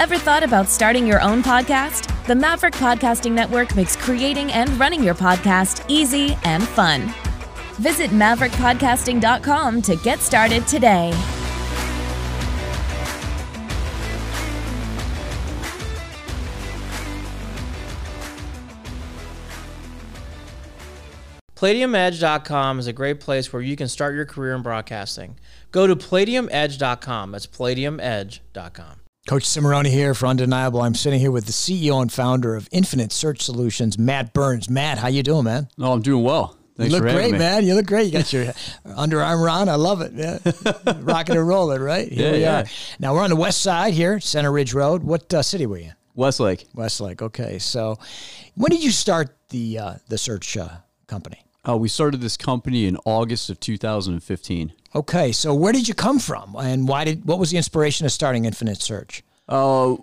Ever thought about starting your own podcast? The Maverick Podcasting Network makes creating and running your podcast easy and fun. Visit maverickpodcasting.com to get started today. PalladiumEdge.com is a great place where you can start your career in broadcasting. Go to PalladiumEdge.com. That's PalladiumEdge.com. Coach Cimarroni here for Undeniable. I'm sitting here with the CEO and founder of Infinite Search Solutions, Matt Burns. Matt, how you doing, man? No, I'm doing well. Thanks you look great, me. man. You look great. You got your underarm on. I love it. Yeah. Rocking and rolling, right? Here Yeah, we yeah. are. Now we're on the west side here, Center Ridge Road. What uh, city were you in? Westlake. Westlake. Okay. So when did you start the uh, the search uh, company? Uh, we started this company in August of 2015. Okay. So where did you come from, and why did what was the inspiration of starting Infinite Search? Uh,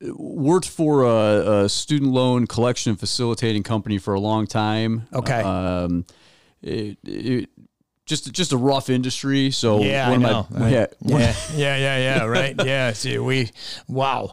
worked for a, a student loan collection and facilitating company for a long time. Okay. Um, it, it, just just a rough industry. So Yeah, one I of know. my yeah, one- Yeah, yeah, yeah, yeah. Right. Yeah. See, we wow.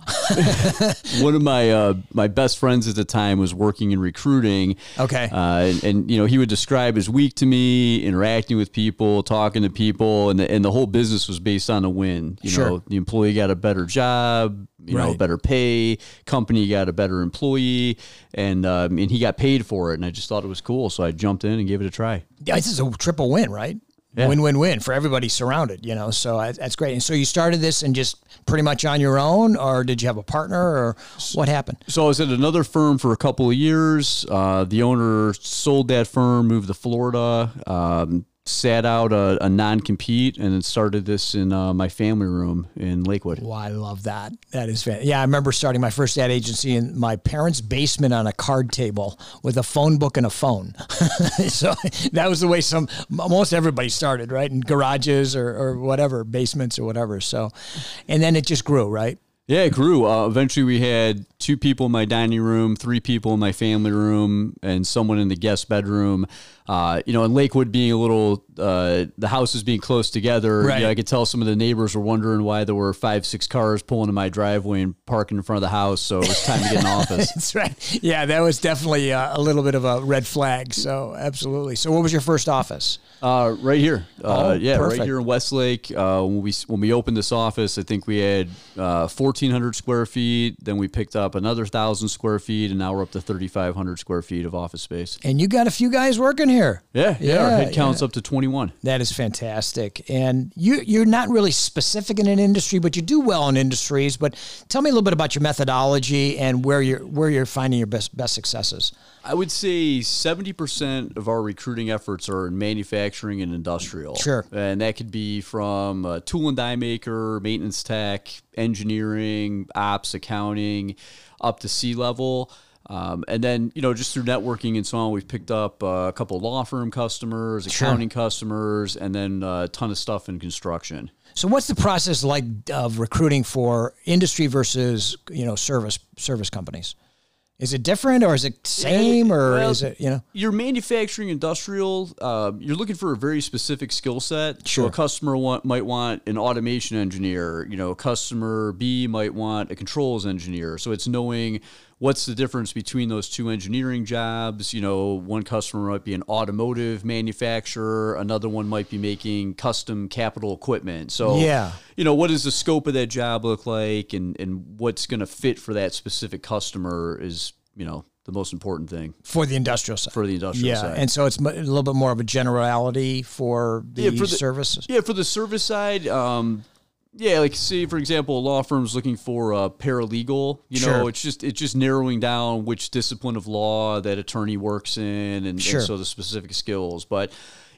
one of my uh, my best friends at the time was working in recruiting. Okay. Uh, and, and you know he would describe his week to me, interacting with people, talking to people, and the, and the whole business was based on a win. You Sure. know, the employee got a better job, you know, Right. better pay, company got a better employee, and um, and he got paid for it. And I just thought it was cool, so I jumped in and gave it a try. Yeah, this is a triple win, right? Yeah. Win, win, win for everybody surrounded, you know. So I- that's great. And so you started this and just pretty much on your own, or did you have a partner, or what happened? So I was at another firm for a couple of years. Uh, the owner sold that firm, moved to Florida, um, sat out a, a non compete, and then started this in uh, my family room in Lakewood. Well, I love that. That is fan- yeah. I remember starting my first ad agency in my parents' basement on a card table with a phone book and a phone. so that was the way some most everybody started, right? In garages or, or whatever, basements or whatever. So, and then it just grew, right? Yeah, it grew. Uh, eventually, we had two people in my dining room, three people in my family room, and someone in the guest bedroom. Uh, you know, in Lakewood being a little, uh, the houses being close together, Right. you know, I could tell some of the neighbors were wondering why there were five, six cars pulling in my driveway and parking in front of the house. So it was time to get an office. That's right. Yeah, that was definitely uh, a little bit of a red flag. So absolutely. So what was your first office? Uh, right here. Uh, Oh, yeah, perfect. right here in Westlake. Uh, when we when we opened this office, I think we had uh, fourteen hundred square feet. Then we picked up another thousand square feet, and now we're up to thirty five hundred square feet of office space. And you got a few guys working here. Yeah, yeah. our Yeah, head count's up to twenty one. That is fantastic. And you you're not really specific in an industry, but you do well in industries. But tell me a little bit about your methodology and where you're where you're finding your best best successes. I would say seventy percent of our recruiting efforts are in manufacturing and industrial. Sure. and that could be from a tool and die maker, maintenance tech, engineering, ops, accounting, up to C level. Um, and then, you know, just through networking and so on, we've picked up uh, a couple of law firm customers, accounting customers, and then uh, a ton of stuff in construction. So what's the process like of recruiting for industry versus you know service service companies? Is it different or is it same or Well, is it you know? You're manufacturing industrial, uh, you're looking for a very specific skill set. Sure. So a customer want, might want an automation engineer. You know, customer B might want a controls engineer. So it's knowing what's the difference between those two engineering jobs. You know, one customer might be an automotive manufacturer. Another one might be making custom capital equipment. So Yeah. you know, what does the scope of that job look like, and and what's going to fit for that specific customer is you know the most important thing For the industrial side. for the industrial yeah, side. and so it's a little bit more of a generality for the, Yeah, for the- services. yeah, for the service side, um, yeah, like say for example, a law firm's looking for a paralegal. You know, Sure. it's just it's just narrowing down which discipline of law that attorney works in, and, Sure. and so the specific skills. But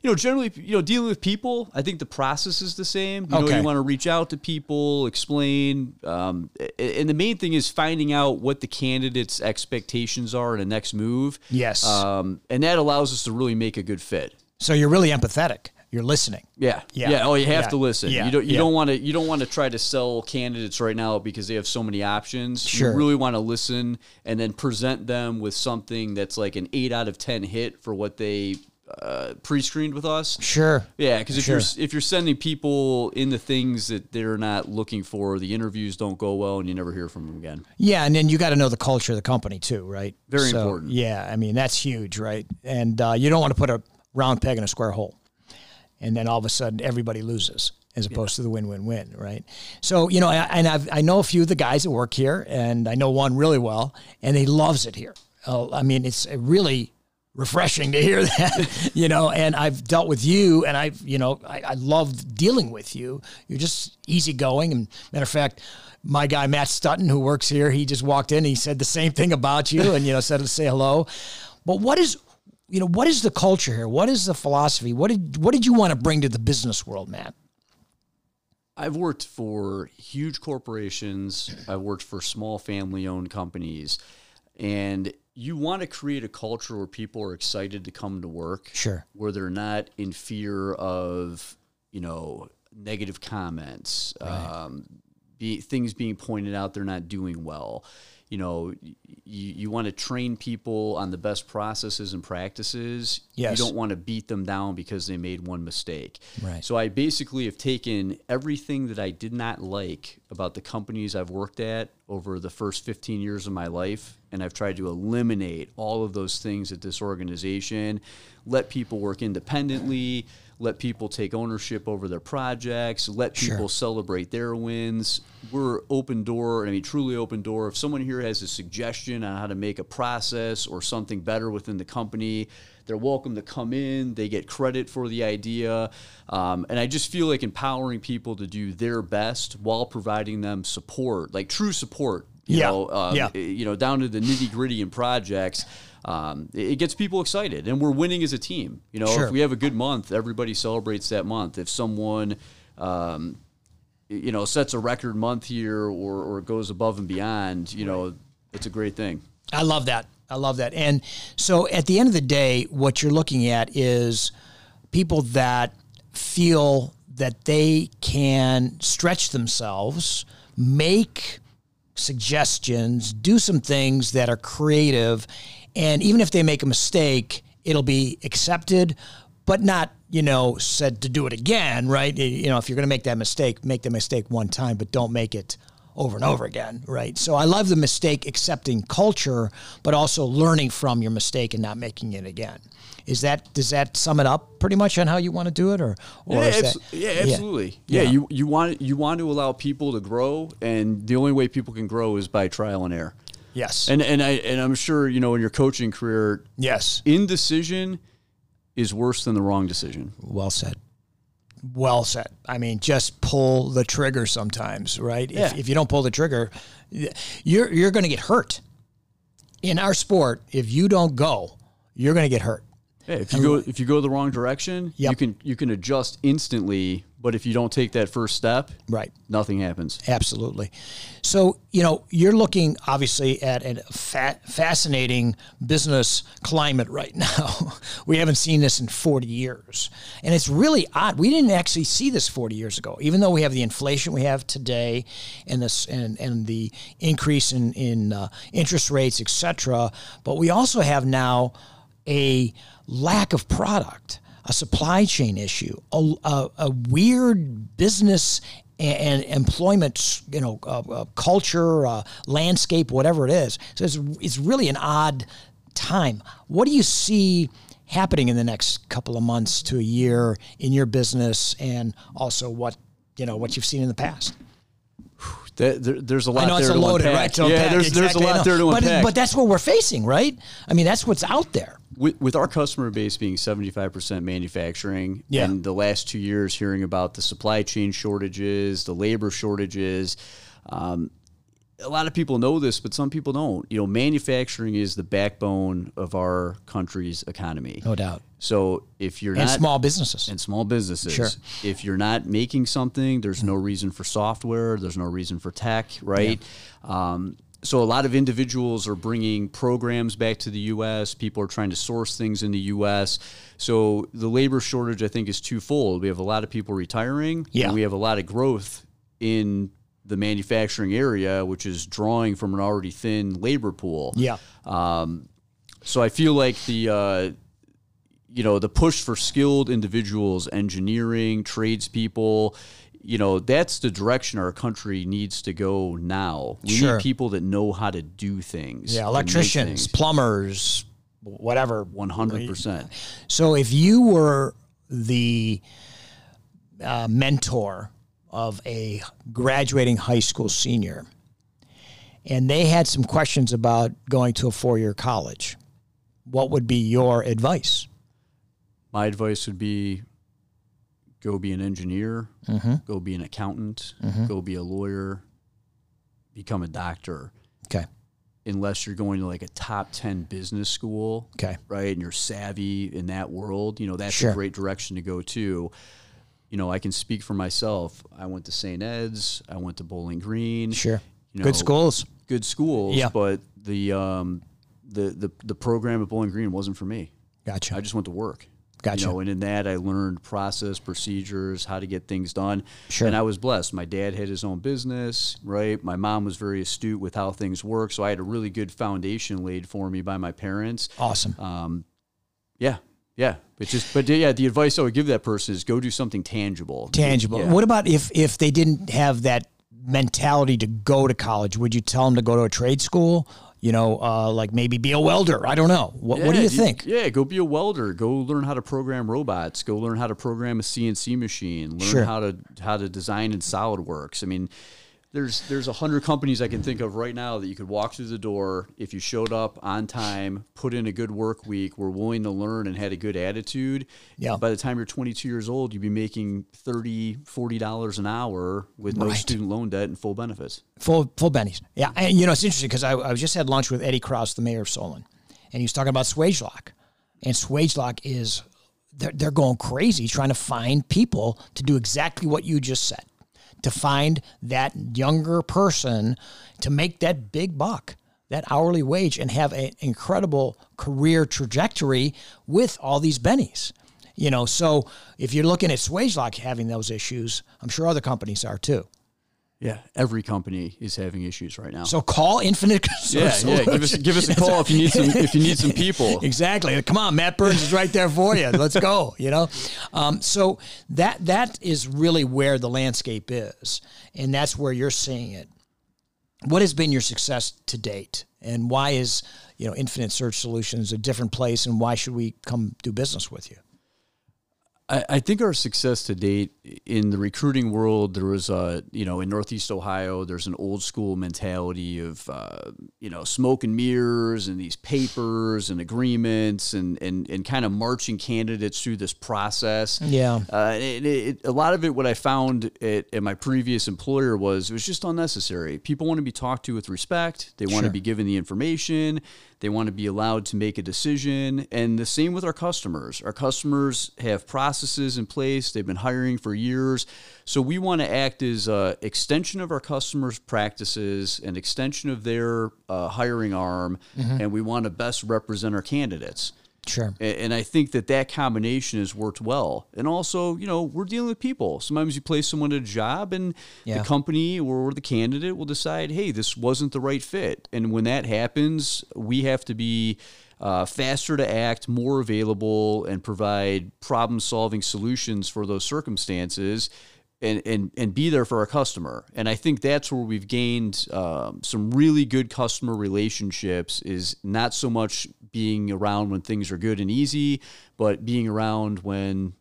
you know, generally, you know, dealing with people, I think the process is the same. You know, Okay. you want to reach out to people, explain, um, and the main thing is finding out what the candidate's expectations are in the next move. Yes. um, and that allows us to really make a good fit. So you're really empathetic. You're listening. Yeah. Yeah. yeah. Oh, you have Yeah. to listen. Yeah. You don't. You Yeah. don't want to. You don't want to try to sell candidates right now because they have so many options. Sure. You really want to listen and then present them with something that's like an eight out of ten hit for what they uh, pre-screened with us. Sure. Yeah, because if Sure. you're if you're sending people in the things that they're not looking for, the interviews don't go well, and you never hear from them again. Yeah, and then you got to know the culture of the company too, right? Very So, important. Yeah, I mean that's huge, right? And uh, you don't want to put a round peg in a square hole, and then all of a sudden everybody loses, as opposed to the win-win-win, right? So you know, I, and I've, I know a few of the guys that work here, and I know one really well, and he loves it here. Uh, I mean, it's really refreshing to hear that, you know. And I've dealt with you, and I've, you know, I, I love dealing with you. You're just easygoing. And matter of fact, my guy Matt Stutton, who works here, he just walked in. He said the same thing about you, and you know, said to say hello. But what is, you know, what is the culture here? What is the philosophy? What did what did you want to bring to the business world, Matt? I've worked for huge corporations. I've worked for small family-owned companies, and you want to create a culture where people are excited to come to work. Sure. Where they're not in fear of, you know, negative comments, um, be, things being pointed out they're not doing well. You know, you, you want to train people on the best processes and practices. Yes. You don't want to beat them down because they made one mistake. Right. So I basically have taken everything that I did not like about the companies I've worked at over the first 15 years of my life, and I've tried to eliminate all of those things at this organization, let people work independently, let people take ownership over their projects, let people Sure. celebrate their wins. We're open door, I mean, truly open door. If someone here has a suggestion on how to make a process or something better within the company, they're welcome to come in. They get credit for the idea. Um, and I just feel like empowering people to do their best while providing them support, like true support. You Yeah. know, um, Yeah. you know, down to the nitty gritty in projects. Um, it it gets people excited, and we're winning as a team. You know, Sure. if we have a good month, everybody celebrates that month. If someone, um, you know, sets a record month here or, or goes above and beyond, you know, it's a great thing. I love that. I love that. And so at the end of the day, what you're looking at is people that feel that they can stretch themselves, make suggestions, do some things that are creative. And even if they make a mistake, it'll be accepted, but not, you know, said to do it again, right? You know, if you're going to make that mistake, make the mistake one time, but don't make it over and over again, right? So I love the mistake accepting culture, but also learning from your mistake and not making it again. Is that does that sum it up pretty much on how you want to do it, or, or yeah, is abso- that, yeah, absolutely. Yeah. Yeah. you you want you want to allow people to grow, and the only way people can grow is by trial and error. Yes. And and I and I'm sure you know in your coaching career, yes. indecision is worse than the wrong decision. Well said. Well said. I mean, just pull the trigger sometimes, right? Yeah. If, if you don't pull the trigger, you're you're going to get hurt. In our sport, if you don't go, you're going to get hurt. Yeah, if you go if you go the wrong direction, you can you can adjust instantly. But if you don't take that first step, Right. nothing happens. Absolutely. So, you know, you're looking obviously at a fa- fascinating business climate right now. we haven't seen this in 40 years. And it's really odd. We didn't actually see this 40 years ago, even though we have the inflation we have today and this and, and the increase in, in uh, interest rates, et cetera. But we also have now a lack of product a supply chain issue, a, a, a weird business and, and employment, you know, uh, culture, uh, landscape, whatever it is. So it's, it's really an odd time. What do you see happening in the next couple of months to a year in your business, and also what you know what you've seen in the past? There, there- there's a lot I know there it's a to loaded, unpack. right? to yeah, unpack. there's there's a Exactly, I lot there to but, unpack. But that's what we're facing, right? I mean, that's what's out there. with, with our customer base being 75% manufacturing Yeah. and the last two years hearing about the supply chain shortages the labor shortages um, a lot of people know this but some people don't you know manufacturing is the backbone of our country's economy No doubt. so if you're And not small businesses. and small businesses. Sure. If you're not making something, there's no reason for software. There's no reason for tech, right? Um, so a lot of individuals are bringing programs back to the U.S. People are trying to source things in the U.S. So the labor shortage, I think, is twofold. We have a lot of people retiring, Yeah. and we have a lot of growth in the manufacturing area, which is drawing from an already thin labor pool. yeah. So I feel like the uh, you know, the push for skilled individuals, engineering, tradespeople, you know, that's the direction our country needs to go now. We Sure. need people that know how to do things. Yeah, electricians, things. plumbers, whatever. 100%. So if you were the uh, mentor of a graduating high school senior and they had some questions about going to a four year college, what would be your advice? My advice would be go be an engineer, Mm-hmm. go be an accountant, go be a lawyer, become a doctor. Okay. Unless you're going to like a top 10 business school, Okay. right? And you're savvy in that world, you know, that's Sure. a great direction to go to. You know, I can speak for myself. I went to St. Ed's, I went to Bowling Green. Sure. You Good schools. Good schools, Yeah. but the um the, the the program at Bowling Green wasn't for me. Gotcha. I just went to work. Gotcha. You know, and in that I learned process, procedures, how to get things done. Sure. And I was blessed. My dad had his own business, right? My mom was very astute with how things work, so I had a really good foundation laid for me by my parents. awesome. Um, yeah, yeah. But just, but yeah, the advice I would give that person is go do something tangible. Tangible. Yeah. What about if if they didn't have that mentality to go to college? Would you tell them to go to a trade school? You know, uh, like maybe be a welder. I don't know. What, what do Yeah, you think? Yeah, go be a welder. Go learn how to program robots. Go learn how to program a CNC machine. Learn Sure. how to how to design in SolidWorks. I mean, there's there's a hundred companies I can think of right now that you could walk through the door if you showed up on time, put in a good work week, were willing to learn, and had a good attitude. Yeah. By the time you're 22 years old, you'd be making 30 40 dollars an hour with no Right. student loan debt and full benefits. Full full bennies. Yeah, and you know it's interesting because I, I just had lunch with Eddie Kraus, the mayor of Solon, and he was talking about Swagelok, and Swagelok is they're they're going crazy trying to find people to do exactly what you just said, to find that younger person to make that big buck, that hourly wage, and have an incredible career trajectory with all these bennies. You know, so if you're looking at Swagelok having those issues, I'm sure other companies are too. Yeah, every company is having issues right now. So call Infinite yeah, Solutions. yeah. Give us give us a call if you need some if you need some people. Exactly. Come on, Matt Burns is right there for you. Let's go. You know, um, so that that is really where the landscape is, and that's where you're seeing it. What has been your success to date, and why is you know Infinite Search Solutions a different place, and why should we come do business with you? I, I think our success to date in the recruiting world, there was a, you know, in Northeast Ohio, there's an old school mentality of, uh, you know, smoke and mirrors and these papers and agreements and, and, and kind of marching candidates through this process. Yeah. Uh, it, it, a lot of it, what I found at, at my previous employer was it was just unnecessary. People want to be talked to with respect. They want Sure. to be given the information. They want to be allowed to make a decision. And the same with our customers. Our customers have processes in place. They've been hiring for years. So we want to act as an extension of our customers' practices, an extension of their uh, hiring arm, and we want to best represent our candidates. Sure. And I think that that combination has worked well. And also, you know, we're dealing with people. Sometimes you place someone at a job and Yeah. the company or the candidate will decide, hey, this wasn't the right fit. And when that happens, we have to be uh, faster to act, more available, and provide problem solving solutions for those circumstances. And, and, and be there for our customer. And I think that's where we've gained um, some really good customer relationships is not so much being around when things are good and easy, but being around when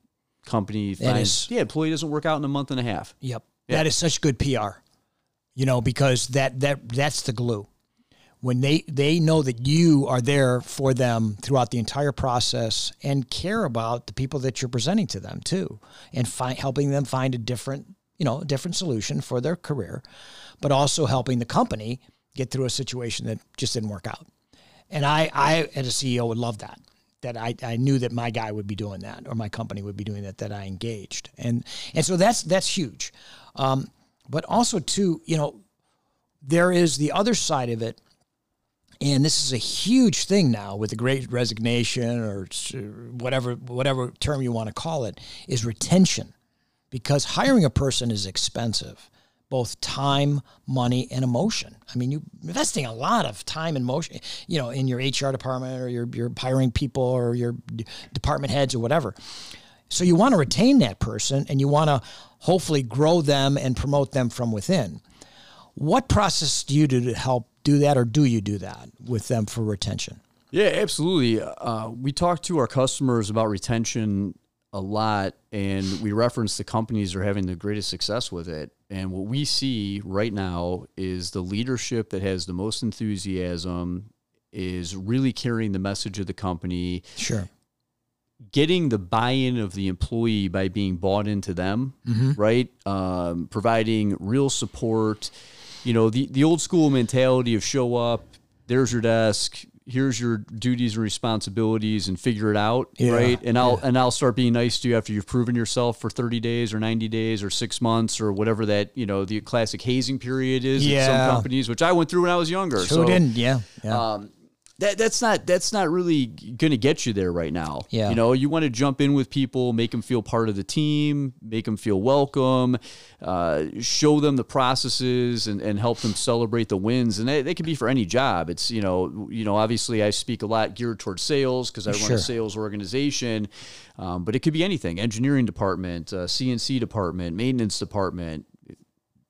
company finds, yeah, employee doesn't work out in a month and a half. Yep. That is such good PR. You know, because that that that's the glue. When they they know that you are there for them throughout the entire process and care about the people that you're presenting to them too, and find helping them find a different you know different solution for their career, but also helping the company get through a situation that just didn't work out. And I I as a CEO would love that that I, I knew that my guy would be doing that or my company would be doing that that I engaged and and so that's that's huge um, but also too you know there is the other side of it and this is a huge thing now with the great resignation or whatever whatever term you want to call it is retention because hiring a person is expensive both time, money, and emotion. I mean, you're investing a lot of time and motion, you know, in your HR department or you're, you're hiring people or your department heads or whatever. So you want to retain that person and you want to hopefully grow them and promote them from within. What process do you do to help do that, or do you do that with them for retention? Yeah, absolutely. Uh, we talk to our customers about retention a lot, and we reference the companies that are having the greatest success with it. And what we see right now is the leadership that has the most enthusiasm is really carrying the message of the company. Sure. Getting the buy-in of the employee by being bought into them, Mm-hmm. right? Um, providing real support. You know, the the old school mentality of show up, there's your desk, here's your duties and responsibilities, and figure it out, Yeah, right? And I'll and I'll start being nice to you after you've proven yourself for 30 days or 90 days or six months or whatever that you know the classic hazing period is in some companies, which I went through when I was younger. Who so didn't? Yeah. Yeah. um, that that's not that's not really going to get you there right now. Yeah. You know, you want to jump in with people, make them feel part of the team, make them feel welcome, uh, show them the processes, and, and help them celebrate the wins. And they, they can be for any job. It's you know you know obviously I speak a lot geared towards sales because I run Sure. a sales organization, um, but it could be anything: engineering department, uh, CNC department, maintenance department.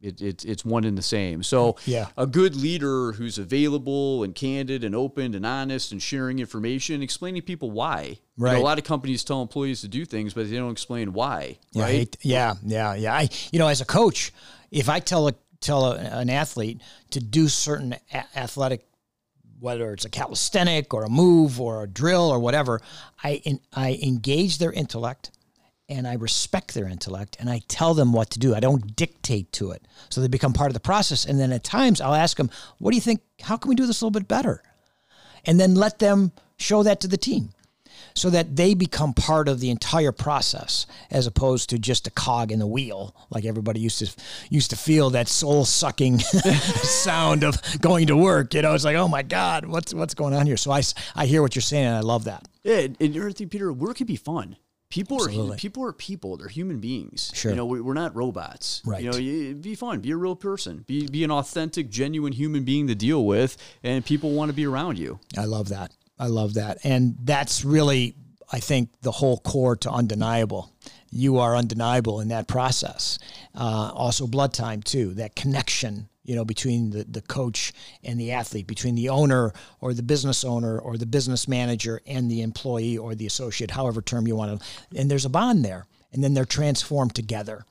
It, it, it's one and the same. So Yeah. a good leader who's available and candid and open and honest and sharing information, explaining people why. You know, Right. a lot of companies tell employees to do things, but they don't explain why. Yeah, right? yeah, yeah, yeah. I, you know, as a coach, if I tell a tell a, an athlete to do certain a- athletic, whether it's a calisthenic or a move or a drill or whatever, I in, I engage their intellect and I respect their intellect and I tell them what to do. I don't dictate to it, so they become part of the process. And then at times I'll ask them, "What do you think? How can we do this a little bit better?" And then let them show that to the team so that they become part of the entire process as opposed to just a cog in the wheel like everybody used to used to feel that soul sucking sound of going to work you know it's like oh my god what's what's going on here so i i hear what you're saying and I love that Yeah, and you're thinking, Peter, work can be fun. People Absolutely. are people are people. They're human beings. Sure. You know, we- we're not robots. Right. You know, you, be fun. Be a real person. Be be an authentic, genuine human being to deal with, and people want to be around you. I love that. I love that. And that's really, I think, the whole core to undeniable. You are undeniable in that process. Uh, also, blood time, too, that connection. You know, between the, the coach and the athlete, between the owner or the business owner or the business manager and the employee or the associate, however term you want to. And there's a bond there. And then they're transformed together.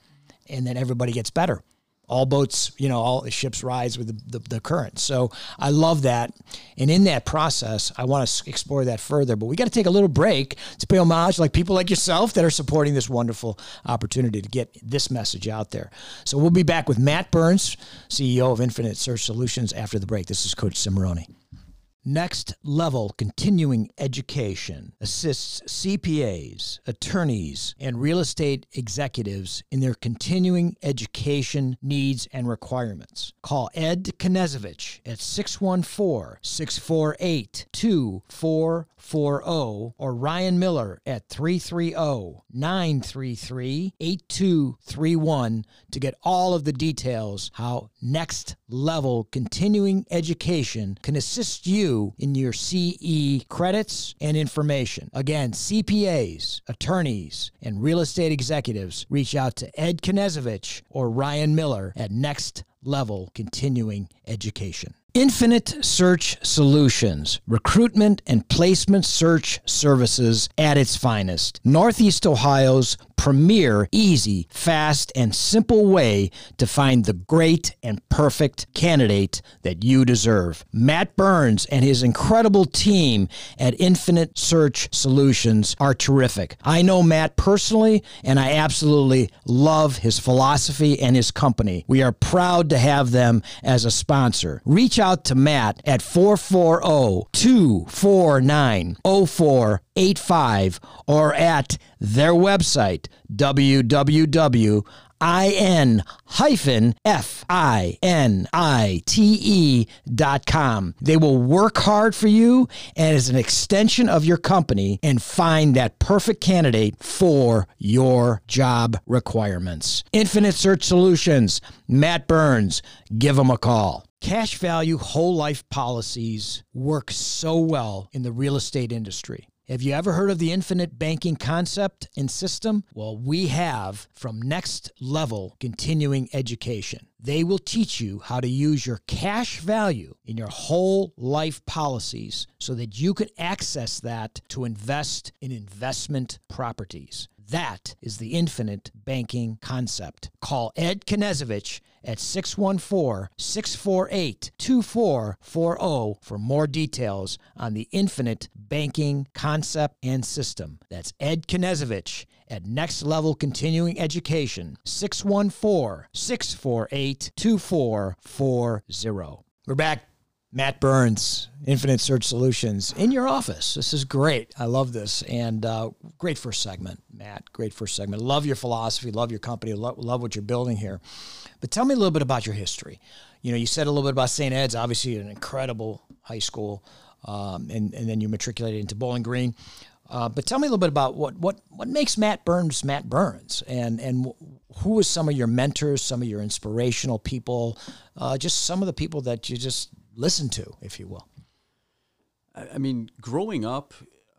And then everybody gets better all boats, you know, all ships rise with the, the, the current. So I love that. And in that process, I want to explore that further. But we got to take a little break to pay homage, like people like yourself that are supporting this wonderful opportunity to get this message out there. So we'll be back with Matt Burns, CEO of Infinite Search Solutions, after the break. This is Coach Cimarroni. Next Level Continuing Education assists CPAs, attorneys, and real estate executives in their continuing education needs and requirements. Call Ed Knezovich at 614 648 2440 or Ryan Miller at oh, 330 933 8231 to get all of the details how Next Level Continuing Education can assist you in your CE credits and information. Again, CPAs, attorneys, and real estate executives reach out to Ed Knezovich or Ryan Miller at Next Level Continuing Education. Infinite Search Solutions, recruitment and placement search services at its finest. Northeast Ohio's premier, easy, fast, and simple way to find the great and perfect candidate that you deserve. Matt Burns and his incredible team at Infinite Search Solutions are terrific. I know Matt personally, and I absolutely love his philosophy and his company. We are proud to have them as a sponsor. Reach out to Matt at 440 249 0485 or at their website, I-N hyphen F-I-N-I-T-E dot com. They will work hard for you and as an extension of your company and find that perfect candidate for your job requirements. Infinite Search Solutions, Matt Burns, give them a call. Cash value whole life policies work so well in the real estate industry. Have you ever heard of the infinite banking concept and system? Well, we have from Next Level Continuing Education. They will teach you how to use your cash value in your whole life policies so that you can access that to invest in investment properties. That is the infinite banking concept. Call Ed Knezovich at 614 648 2440 for more details on the infinite banking concept and system. That's Ed Knezovich at Next Level Continuing Education, 614 648 2440. We're back. Matt Burns, Infinite Search Solutions, in your office. This is great. I love this. And uh, great first segment, Matt. Great first segment. Love your philosophy, love your company, love, love what you're building here. But tell me a little bit about your history. You know, you said a little bit about St. Ed's, obviously an incredible high school, um, and, and then you matriculated into Bowling Green. Uh, but tell me a little bit about what, what, what makes Matt Burns Matt Burns, and and who was some of your mentors, some of your inspirational people, uh, just some of the people that you just listen to, if you will. I mean, growing up,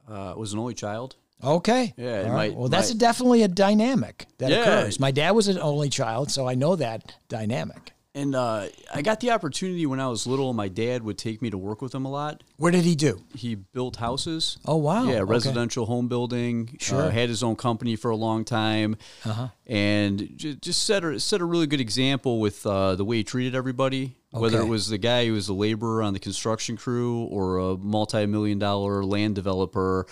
uh, was an only child. Okay. Yeah. Right. well, that's a definitely a dynamic that Yeah. occurs. My dad was an only child, so I know that dynamic. And uh, I got the opportunity when I was little. My dad would take me to work with him a lot. What did he do? He built houses. Oh, wow. Yeah, Okay. residential home building. Sure. Uh, had his own company for a long time, uh-huh. and j- just set a set a really good example with uh, the way he treated everybody. Whether it was the guy who was a laborer on the construction crew or a multi-million dollar land developer,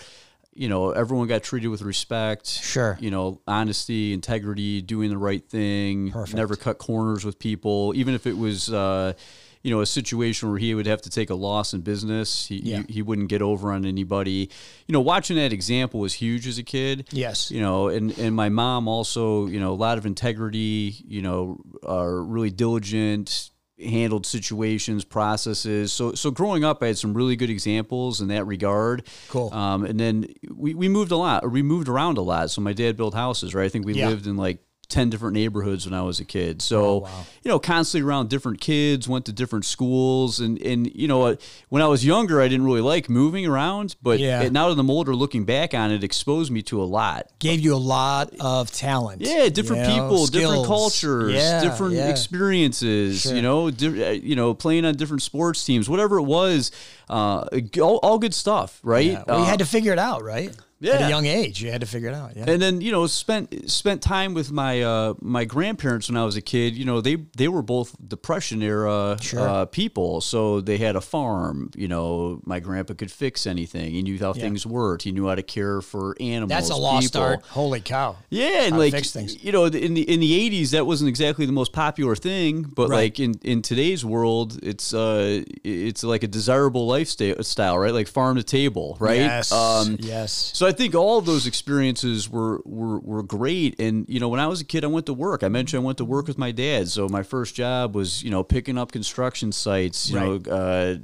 you know, everyone got treated with respect. Sure. You know, honesty, integrity, doing the right thing. Perfect. Never cut corners with people, even if it was. Uh, you know, a situation where he would have to take a loss in business, he, Yeah. he, he wouldn't get over on anybody. You know, watching that example was huge as a kid. Yes. You know, and, and my mom also, you know, a lot of integrity, you know, are really diligent, handled situations, processes. So so growing up I had some really good examples in that regard. Cool. Um, and then we, we moved a lot, or we moved around a lot. So my dad built houses, right? I think we Yeah. lived in like 10 different neighborhoods when I was a kid. So, Oh, wow. you know, constantly around different kids, went to different schools. And, and you know, uh, when I was younger, I didn't really like moving around. But Yeah. it- now that I'm older, looking back on it, exposed me to a lot. Gave you a lot of talent. Yeah, different you know, people, different cultures, Yeah, different yeah. experiences. Sure. You know, di- uh, you know, playing on different sports teams, whatever it was, uh, all, all good stuff, right? You Uh, had to figure it out, right? At a young age, you had to figure it out. Yeah. and then you know spent spent time with my uh, my grandparents when I was a kid. You know they they were both depression era Sure. uh, people, so they had a farm. You know my grandpa could fix anything. He knew how Yeah. things worked. He knew how to care for animals. That's a lost people. art. Holy cow. Yeah, and How like fix things. you know, in the in the eighties, that wasn't exactly the most popular thing. But Right. like in, in today's world, it's uh it's like a desirable lifestyle, style, right? Like farm to table, right? Yes. Um, yes. so I think all of those experiences were, were were great. And you know, when I was a kid, I went to work. I mentioned I went to work with my dad. So my first job was you know picking up construction sites. You Right. know, uh,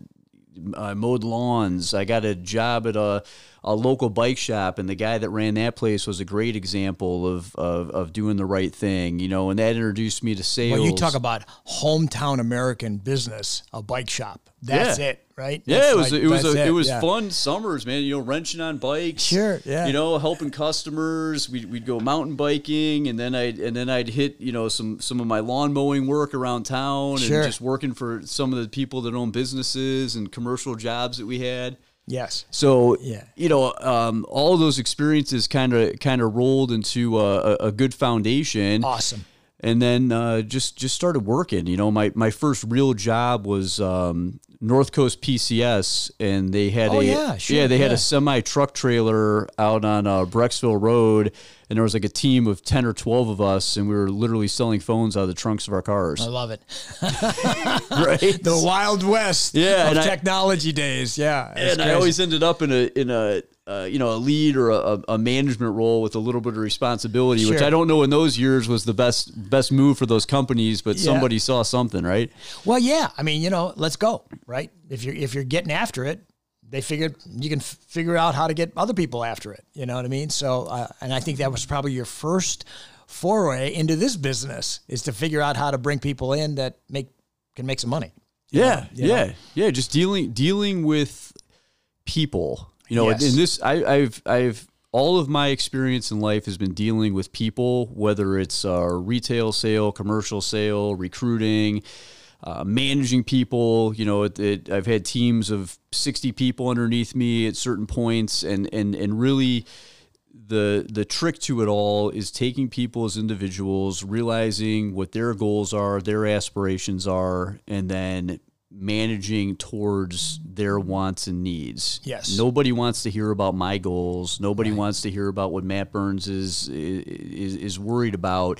I mowed lawns. I got a job at a, a local bike shop, and the guy that ran that place was a great example of, of, of doing the right thing. You know, and that introduced me to sales. Well, you talk about hometown American business, a bike shop. That's Yeah. it, right? Yeah, That's it was like- it was a, it, was yeah. fun summers, man. You know, wrenching on bikes. Sure, yeah. You know, helping customers. We'd, we'd go mountain biking, and then I'd and then I'd hit you know some some of my lawn mowing work around town, Sure. and just working for some of the people that own businesses and commercial jobs that we had. Yes. So Yeah. you know, um, all those experiences kind of kind of rolled into a, a good foundation Awesome. And then uh, just just started working. You know, my my first real job was um, North Coast PCS, and they had Oh, a yeah, sure, they had a semi truck trailer out on uh, Brecksville Road, and there was like a team of ten or twelve of us, and we were literally selling phones out of the trunks of our cars. I love it. right? The Wild West Yeah, of and I- technology days. Yeah. it's and I always ended up in a in a uh, you know, a lead or a, a, management role with a little bit of responsibility, sure. which I don't know in those years was the best best move for those companies, but yeah. somebody saw something, right? Well, yeah. I mean, you know, let's go, right? If you're if you're getting after it, they figured you can f- figure out how to get other people after it. You know what I mean? So, uh, and I think that was probably your first foray into this business is to figure out how to bring people in that make can make some money. Yeah, know, yeah, know? yeah. Just dealing dealing with people. You know, yes. in this, I, I've I've all of my experience in life has been dealing with people, whether it's a retail sale, commercial sale, recruiting, uh, managing people. You know, it, it, I've had teams of sixty people underneath me at certain points, and and and really the the trick to it all is taking people as individuals, realizing what their goals are, their aspirations are, and then managing towards their wants and needs. Yes. Nobody wants to hear about my goals. Nobody right. wants to hear about what Matt Burns is is is worried about.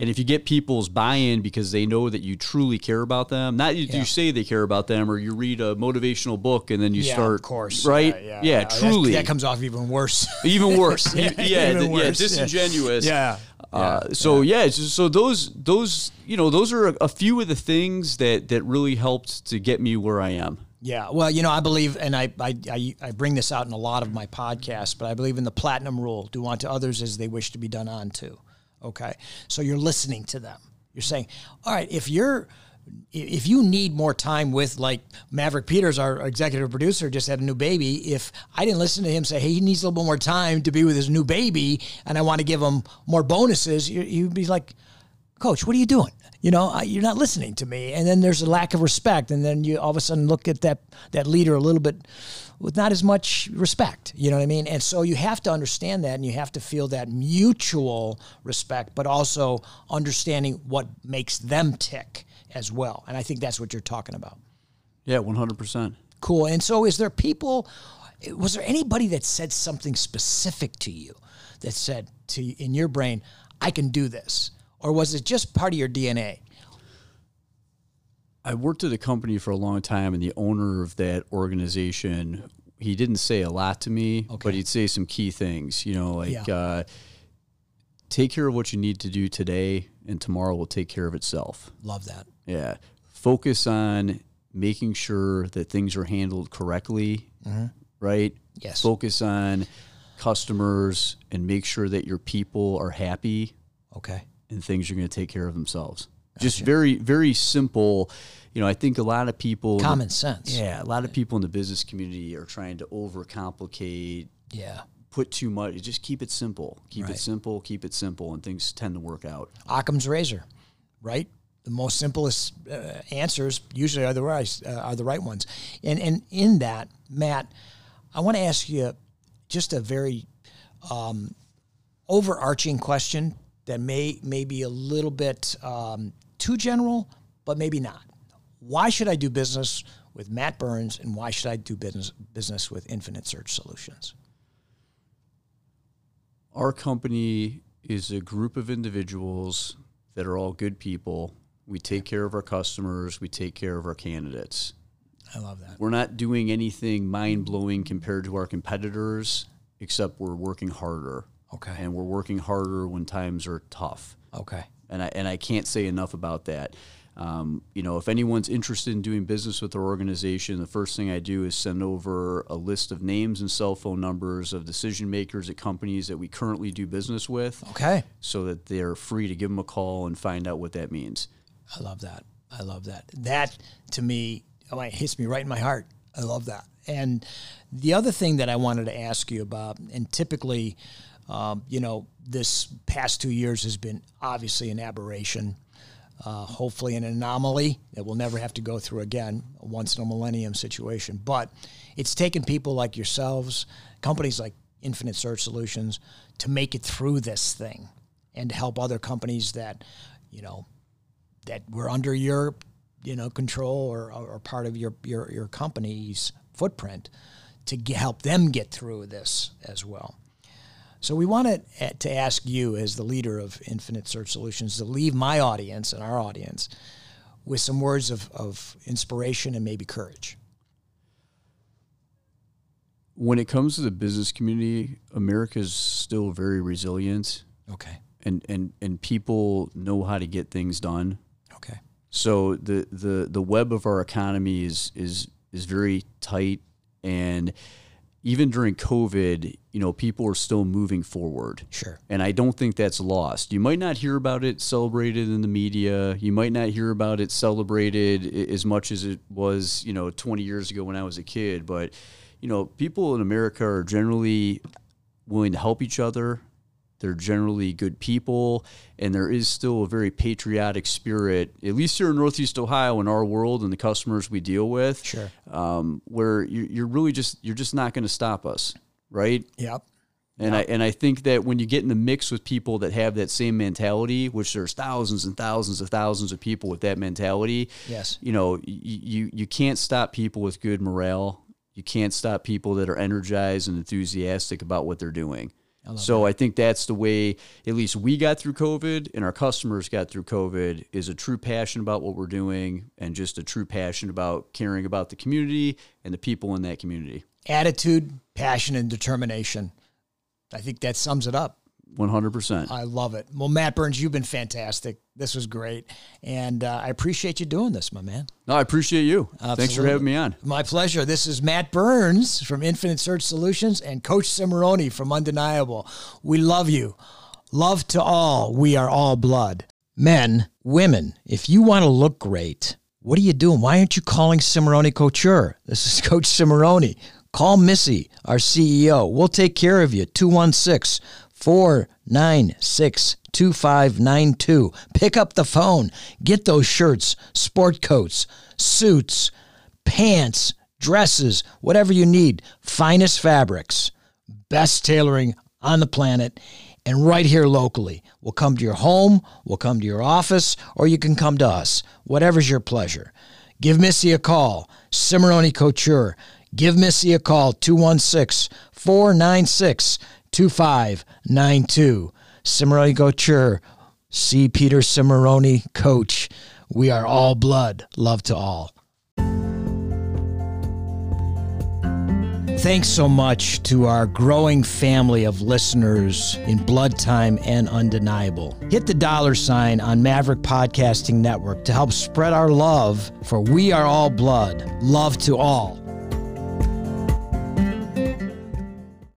And if you get people's buy-in because they know that you truly care about them, not you, yeah. you say they care about them, or you read a motivational book and then you yeah, start, of course, right? Yeah, yeah, yeah truly, that comes off even worse. even worse. yeah, yeah, even worse. yeah, disingenuous. Yeah. Uh, so yeah. yeah, so those those you know those are a, a few of the things that that really helped to get me where I am. Yeah, well, you know, I believe, and I, I, I, bring this out in a lot of my podcasts, but I believe in the platinum rule: do unto others as they wish to be done unto. Okay. So you're listening to them. You're saying, all right, if you're if you need more time with like Maverick Peters, our executive producer, just had a new baby. If I didn't listen to him say, "Hey, he needs a little bit more time to be with his new baby," and I want to give him more bonuses, you'd be like, "Coach, what are you doing? You know, you're not listening to me." And then there's a lack of respect, and then you all of a sudden look at that that leader a little bit with not as much respect. You know what I mean? And so you have to understand that and you have to feel that mutual respect, but also understanding what makes them tick as well. And I think that's what you're talking about. Yeah, 100%. Cool. And so is there people, was there anybody that said something specific to you that said to in your brain, I can do this? Or was it just part of your DNA? I worked at a company for a long time, and the owner of that organization, he didn't say a lot to me, okay. but he'd say some key things. You know, like yeah. uh, take care of what you need to do today, and tomorrow will take care of itself. Love that. Yeah, focus on making sure that things are handled correctly. Mm-hmm. Right. Yes. Focus on customers and make sure that your people are happy. Okay. And things are going to take care of themselves. Just very, very simple. You know, I think a lot of people common sense. Yeah, a lot of people in the business community are trying to overcomplicate. Yeah. Put too much. Just keep it simple. Keep right. it simple. Keep it simple, and things tend to work out. Occam's razor, right? The most simplest uh, answers usually are the right uh, are the right ones. And and in that, Matt, I want to ask you just a very um, overarching question that may may be a little bit um, too general, but maybe not. Why should I do business with Matt Burns and why should I do business business with Infinite Search Solutions? Our company is a group of individuals that are all good people. We take care of our customers, we take care of our candidates. I love that. We're not doing anything mind blowing compared to our competitors, except we're working harder. Okay. And we're working harder when times are tough. Okay and I and I can't say enough about that. Um, you know, if anyone's interested in doing business with our organization, the first thing I do is send over a list of names and cell phone numbers of decision makers at companies that we currently do business with. Okay. So that they're free to give them a call and find out what that means. I love that. I love that. That to me, oh, it hits me right in my heart. I love that. And the other thing that I wanted to ask you about, and typically, um, you know, this past two years has been obviously an aberration. Uh, hopefully, an anomaly that we'll never have to go through again, a once in a millennium situation. But it's taken people like yourselves, companies like Infinite Search Solutions, to make it through this thing and to help other companies that, you know, that were under your, you know, control or, or part of your, your, your company's footprint to help them get through this as well. So we wanted eh, to ask you, as the leader of Infinite Search Solutions, to leave my audience and our audience with some words of, of inspiration and maybe courage. when it comes to the business community, America is still very resilient, Okay. and and and people know how to get things done. Okay. So the the the web of our economy is is is very tight, and even during COVID, you know, people are still moving forward. Sure. And I don't think that's lost. You might not hear about it celebrated in the media. You might not hear about it celebrated as much as it was, you know, 20 years ago when I was a kid. But, you know, people in America are generally willing to help each other. They're generally good people, and there is still a very patriotic spirit, at least here in Northeast Ohio, in our world and the customers we deal with. Sure. Um, where you, you're really just you're just not going to stop us, right? Yep. And I and I think that when you get in the mix with people that have that same mentality, which there's thousands and thousands of thousands of people with that mentality, Yes. you know, you you can't stop people with good morale. You can't stop people that are energized and enthusiastic about what they're doing. So I think that's the way at least we got through COVID and our customers got through COVID is a true passion about what we're doing and just a true passion about caring about the community and the people in that community. Attitude, passion, and determination. I think that sums it up. 100%. I love it. Well, Matt Burns, you've been fantastic. This was great. And uh, I appreciate you doing this, my man. No, I appreciate you. Thanks for having me on. My pleasure. This is Matt Burns from Infinite Search Solutions and Coach Cimarroni from Undeniable. We love you. Love to all. We are all blood. Men, women, if you want to look great, what are you doing? Why aren't you calling Cimarroni Couture? This is Coach Cimarroni. Call Missy, our CEO. We'll take care of you. 216 496 2592. Pick up the phone. Get those shirts, sport coats, suits, pants, dresses, whatever you need. Finest fabrics, best tailoring on the planet, and right here locally. We'll come to your home, we'll come to your office, or you can come to us. Whatever's your pleasure. Give Missy a call, Cimarroni Couture. Give Missy a call, 216 496 2592. Cimarroni Couture. See Peter Cimarroni, coach. We are all blood. Love to all. Thanks so much to our growing family of listeners in Blood Time and Undeniable. Hit the dollar sign on Maverick Podcasting Network to help spread our love for We Are All Blood. Love to all.